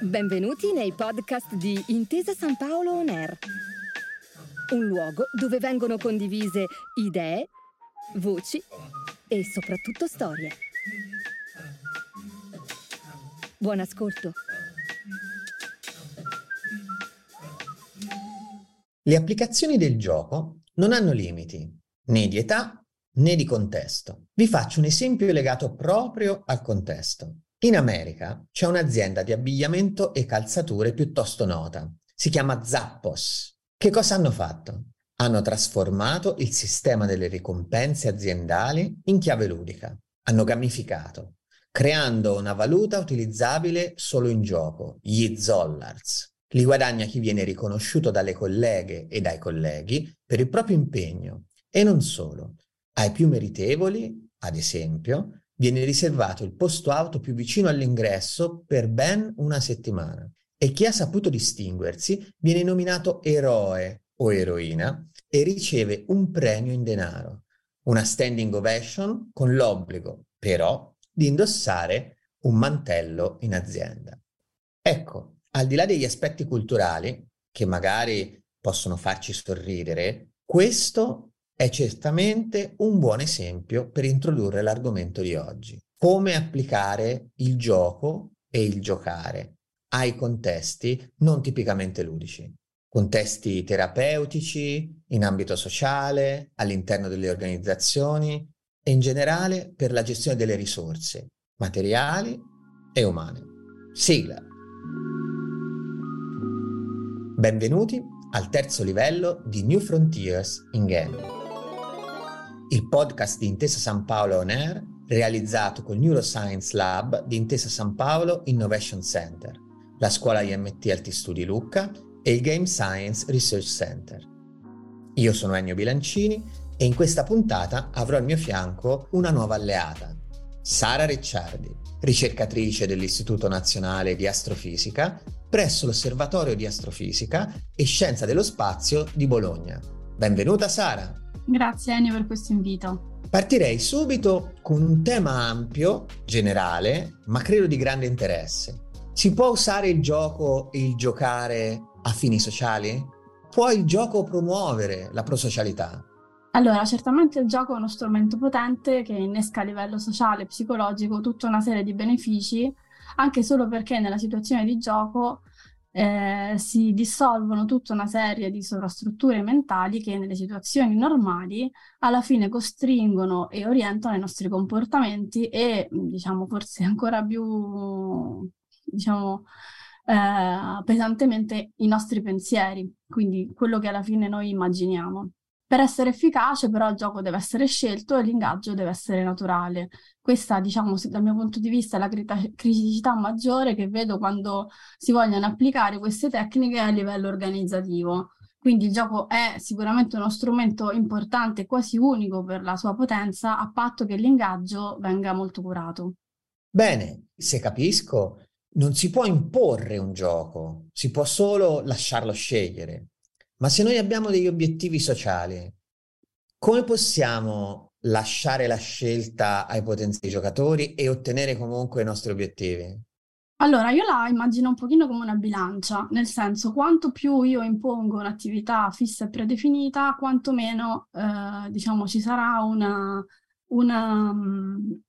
Benvenuti nei podcast di Intesa San Paolo On Air, un luogo dove vengono condivise idee, voci e soprattutto storie. Buon ascolto. Le applicazioni del gioco non hanno limiti, né di età né di contesto. Vi faccio un esempio legato proprio al contesto. In America c'è un'azienda di abbigliamento e calzature piuttosto nota. Si chiama Zappos. Che cosa hanno fatto? Hanno trasformato il sistema delle ricompense aziendali in chiave ludica. Hanno gamificato, creando una valuta utilizzabile solo in gioco, gli Zollars. Li guadagna chi viene riconosciuto dalle colleghe e dai colleghi per il proprio impegno. E non solo. Ai più meritevoli, ad esempio, viene riservato il posto auto più vicino all'ingresso per ben una settimana e chi ha saputo distinguersi viene nominato eroe o eroina e riceve un premio in denaro, una standing ovation con l'obbligo, però, di indossare un mantello in azienda. Ecco, al di là degli aspetti culturali, che magari possono farci sorridere, questo è certamente un buon esempio per introdurre l'argomento di oggi. Come applicare il gioco e il giocare ai contesti non tipicamente ludici. Contesti terapeutici, in ambito sociale, all'interno delle organizzazioni e in generale per la gestione delle risorse materiali e umane. Sigla. Benvenuti al terzo livello di New Frontiers in Gaming il podcast di Intesa San Paolo On Air realizzato col Neuroscience Lab di Intesa San Paolo Innovation Center, la scuola IMT Alti Studi Lucca e il Game Science Research Center. Io sono Ennio Bilancini e in questa puntata avrò al mio fianco una nuova alleata, Sara Ricciardi, ricercatrice dell'Istituto Nazionale di Astrofisica presso l'Osservatorio di Astrofisica e Scienza dello Spazio di Bologna. Benvenuta Sara! Grazie Ennio per questo invito. Partirei subito con un tema ampio, generale, ma credo di grande interesse. Si può usare il gioco e il giocare a fini sociali? Può il gioco promuovere la prosocialità? Allora, certamente il gioco è uno strumento potente che innesca a livello sociale e psicologico tutta una serie di benefici, anche solo perché nella situazione di gioco eh, si dissolvono tutta una serie di sovrastrutture mentali che nelle situazioni normali alla fine costringono e orientano i nostri comportamenti e, diciamo, forse ancora più, diciamo, eh, pesantemente i nostri pensieri, quindi quello che alla fine noi immaginiamo. Per essere efficace però il gioco deve essere scelto e l'ingaggio deve essere naturale. Questa, diciamo, dal mio punto di vista, è la criticità maggiore che vedo quando si vogliono applicare queste tecniche a livello organizzativo. Quindi il gioco è sicuramente uno strumento importante, quasi unico per la sua potenza, a patto che l'ingaggio venga molto curato. Bene, se capisco, non si può imporre un gioco, si può solo lasciarlo scegliere. Ma se noi abbiamo degli obiettivi sociali, come possiamo lasciare la scelta ai potenziali giocatori e ottenere comunque i nostri obiettivi? Allora, io la immagino un pochino come una bilancia, nel senso quanto più io impongo un'attività fissa e predefinita, quanto meno, eh, diciamo, ci sarà una, una, um,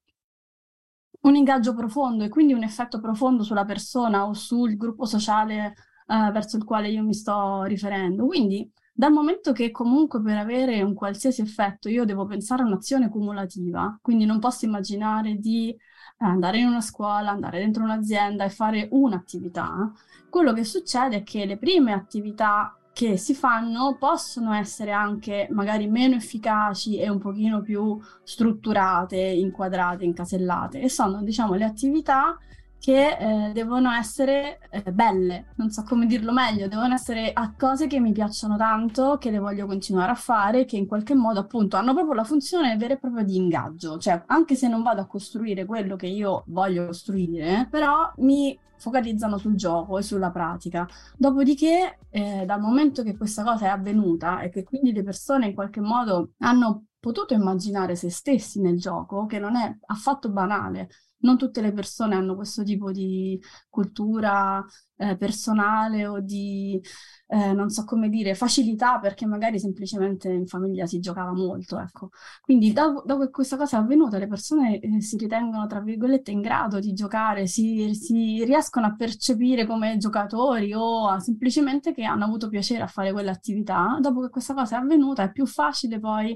un ingaggio profondo e quindi un effetto profondo sulla persona o sul gruppo sociale uh, verso il quale io mi sto riferendo. Quindi, dal momento che comunque per avere un qualsiasi effetto io devo pensare a un'azione cumulativa, quindi non posso immaginare di eh, andare in una scuola, andare dentro un'azienda e fare un'attività, quello che succede è che le prime attività che si fanno possono essere anche magari meno efficaci e un pochino più strutturate, inquadrate, incasellate e sono diciamo le attività che eh, devono essere eh, belle, non so come dirlo meglio, devono essere a cose che mi piacciono tanto, che le voglio continuare a fare, che in qualche modo appunto hanno proprio la funzione vera e propria di ingaggio, cioè anche se non vado a costruire quello che io voglio costruire, però mi focalizzano sul gioco e sulla pratica. Dopodiché, eh, dal momento che questa cosa è avvenuta e che quindi le persone in qualche modo hanno potuto immaginare se stessi nel gioco, che non è affatto banale. Non tutte le persone hanno questo tipo di cultura eh, personale o di, eh, non so come dire, facilità perché magari semplicemente in famiglia si giocava molto, ecco. Quindi dopo, dopo che questa cosa è avvenuta le persone eh, si ritengono, tra virgolette, in grado di giocare, si, si riescono a percepire come giocatori o a, semplicemente che hanno avuto piacere a fare quell'attività. Dopo che questa cosa è avvenuta è più facile poi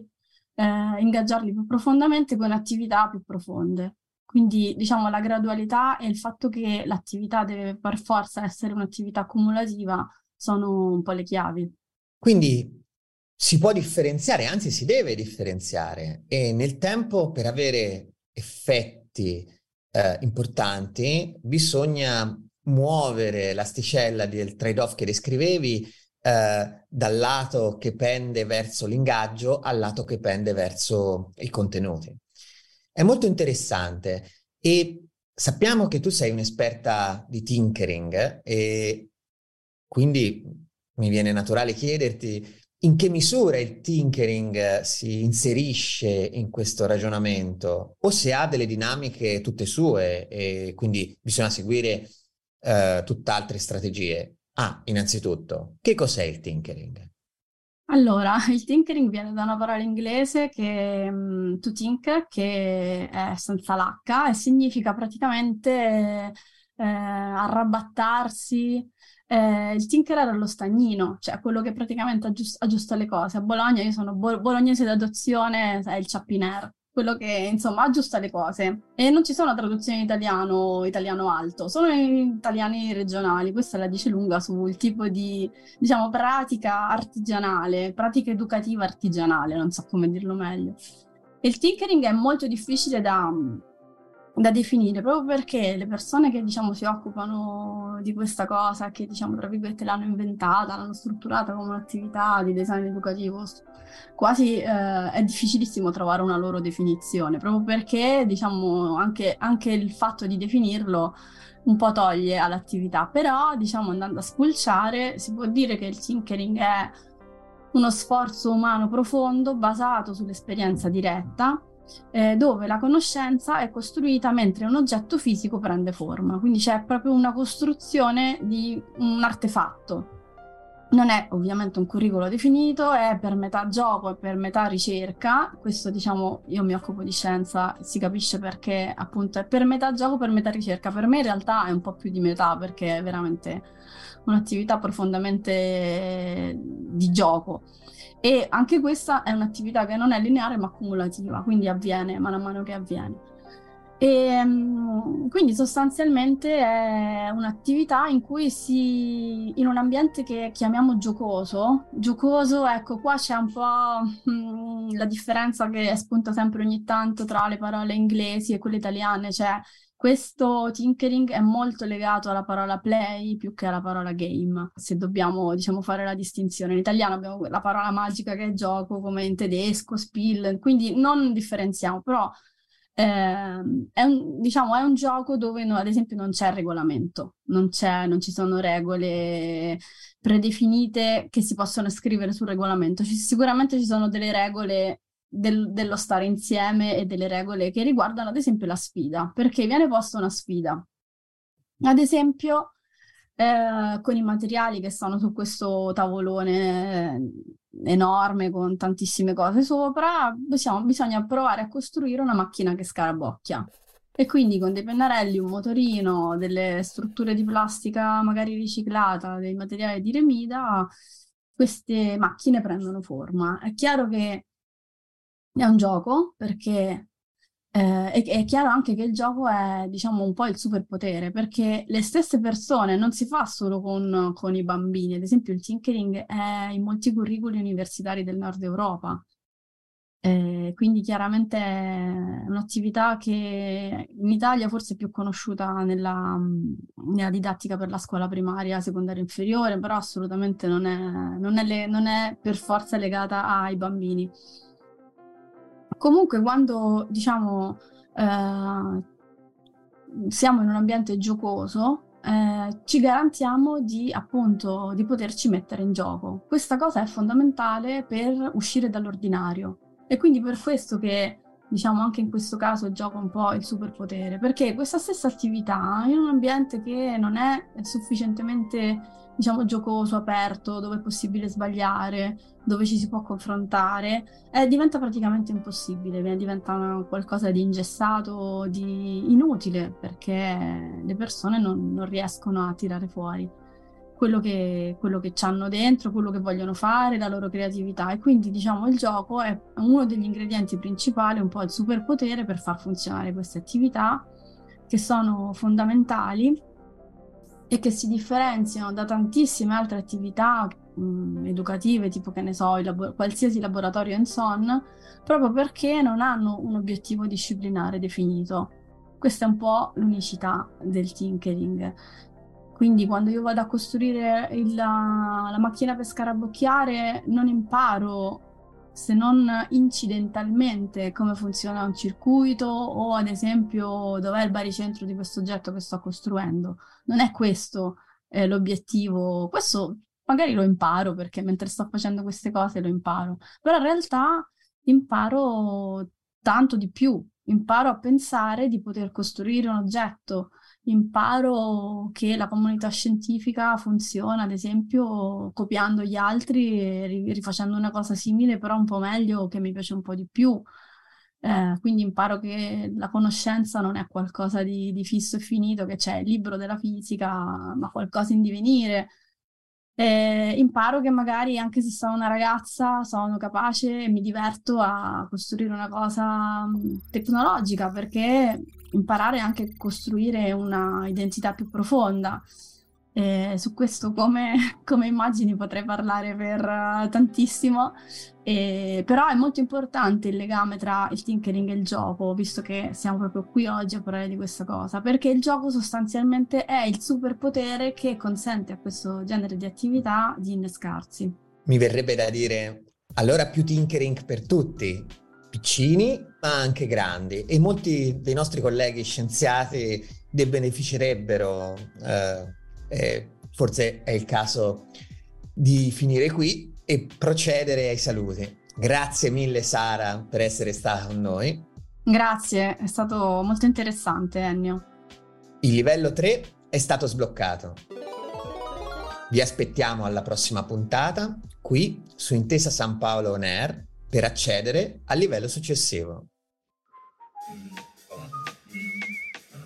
eh, ingaggiarli più profondamente con attività più profonde. Quindi diciamo la gradualità e il fatto che l'attività deve per forza essere un'attività cumulativa sono un po' le chiavi. Quindi si può differenziare, anzi si deve differenziare e nel tempo per avere effetti eh, importanti bisogna muovere l'asticella del trade-off che descrivevi eh, dal lato che pende verso l'ingaggio al lato che pende verso i contenuti. È molto interessante e sappiamo che tu sei un'esperta di tinkering e quindi mi viene naturale chiederti in che misura il tinkering si inserisce in questo ragionamento o se ha delle dinamiche tutte sue e quindi bisogna seguire uh, tutt'altre strategie. Ah, innanzitutto, che cos'è il tinkering? Allora, il tinkering viene da una parola inglese che um, to think, che è senza l'H e significa praticamente eh, arrabattarsi. Eh, il tinker era lo stagnino, cioè quello che praticamente aggiusta, aggiusta le cose. A Bologna, io sono bo- bolognese d'adozione, è il ciappiner quello che insomma aggiusta le cose. E non ci sono traduzioni in italiano, italiano alto, sono italiani regionali. Questa la dice lunga sul tipo di, diciamo, pratica artigianale, pratica educativa artigianale, non so come dirlo meglio. Il tinkering è molto difficile da, da definire, proprio perché le persone che diciamo si occupano di questa cosa, che diciamo tra virgolette l'hanno inventata, l'hanno strutturata come un'attività di design educativo, quasi eh, è difficilissimo trovare una loro definizione, proprio perché diciamo anche, anche il fatto di definirlo un po' toglie all'attività, però diciamo andando a spulciare si può dire che il tinkering è uno sforzo umano profondo basato sull'esperienza diretta eh, dove la conoscenza è costruita mentre un oggetto fisico prende forma, quindi c'è proprio una costruzione di un artefatto. Non è ovviamente un curriculum definito, è per metà gioco e per metà ricerca. Questo, diciamo, io mi occupo di scienza, si capisce perché appunto è per metà gioco, per metà ricerca. Per me in realtà è un po' più di metà perché è veramente un'attività profondamente di gioco. E anche questa è un'attività che non è lineare ma cumulativa, quindi avviene man mano che avviene. E, ehm, quindi sostanzialmente è un'attività in cui si, in un ambiente che chiamiamo giocoso, giocoso, ecco qua c'è un po' mm, la differenza che spunta sempre ogni tanto tra le parole inglesi e quelle italiane, cioè questo tinkering è molto legato alla parola play più che alla parola game, se dobbiamo diciamo, fare la distinzione. In italiano abbiamo la parola magica che è gioco, come in tedesco, spiel, quindi non differenziamo, però eh, è, un, diciamo, è un gioco dove no, ad esempio non c'è regolamento, non, c'è, non ci sono regole predefinite che si possono scrivere sul regolamento. Ci, sicuramente ci sono delle regole del, dello stare insieme e delle regole che riguardano ad esempio la sfida, perché viene posta una sfida. Ad esempio, eh, con i materiali che stanno su questo tavolone eh, enorme con tantissime cose sopra, possiamo, bisogna provare a costruire una macchina che scarabocchia. E quindi con dei pennarelli, un motorino, delle strutture di plastica magari riciclata, dei materiali di remida, queste macchine prendono forma. È chiaro che è un gioco perché eh, è, è, chiaro anche che il gioco è, diciamo, un po' il superpotere, perché le stesse persone non si fa solo con, con i bambini, ad esempio il tinkering è in molti curriculi universitari del nord Europa, eh, quindi chiaramente è un'attività che in Italia forse è più conosciuta nella, nella didattica per la scuola primaria, secondaria inferiore, però assolutamente non è, non è, le, non è per forza legata ai bambini. Comunque quando diciamo eh, siamo in un ambiente giocoso, eh, ci garantiamo di appunto di poterci mettere in gioco. Questa cosa è fondamentale per uscire dall'ordinario. E quindi per questo che diciamo anche in questo caso gioca un po' il superpotere, perché questa stessa attività in un ambiente che non è sufficientemente, diciamo, giocoso, aperto, dove è possibile sbagliare, dove ci si può confrontare, eh, diventa praticamente impossibile, diventa qualcosa di ingessato, di inutile, perché le persone non, non riescono a tirare fuori quello che, quello che hanno dentro, quello che vogliono fare, la loro creatività. E quindi diciamo il gioco è uno degli ingredienti principali, un po' il superpotere per far funzionare queste attività che sono fondamentali e che si differenziano da tantissime altre attività mh, educative, tipo che ne so, labo- qualsiasi laboratorio in son, proprio perché non hanno un obiettivo disciplinare definito. Questa è un po' l'unicità del tinkering. Quindi quando io vado a costruire il, la, la macchina per scarabocchiare non imparo se non incidentalmente come funziona un circuito o ad esempio dov'è il baricentro di questo oggetto che sto costruendo. Non è questo eh, l'obiettivo. Questo magari lo imparo perché mentre sto facendo queste cose lo imparo, però in realtà imparo tanto di più. Imparo a pensare di poter costruire un oggetto imparo che la comunità scientifica funziona, ad esempio, copiando gli altri e rifacendo una cosa simile, però un po' meglio, che mi piace un po' di più. Eh, quindi imparo che la conoscenza non è qualcosa di, di fisso e finito, che c'è il libro della fisica, ma qualcosa in divenire. Eh, imparo che magari anche se sono una ragazza sono capace e mi diverto a costruire una cosa mm, tecnologica perché imparare anche a costruire una identità più profonda. E su questo, come, come, immagini, potrei parlare per uh, tantissimo, e, però è molto importante il legame tra il tinkering e il gioco, visto che siamo proprio qui oggi a parlare di questa cosa, perché il gioco sostanzialmente è il superpotere che consente a questo genere di attività di innescarsi. Mi verrebbe da dire, allora più tinkering per tutti, piccini ma anche grandi e molti dei nostri colleghi scienziati ne beneficerebbero. Eh, eh, forse è il caso di finire qui e procedere ai saluti. Grazie mille Sara per essere stata con noi. Grazie, è stato molto interessante Ennio. Il livello 3 è stato sbloccato. Vi aspettiamo alla prossima puntata qui su Intesa San Paolo On Air per accedere al livello successivo.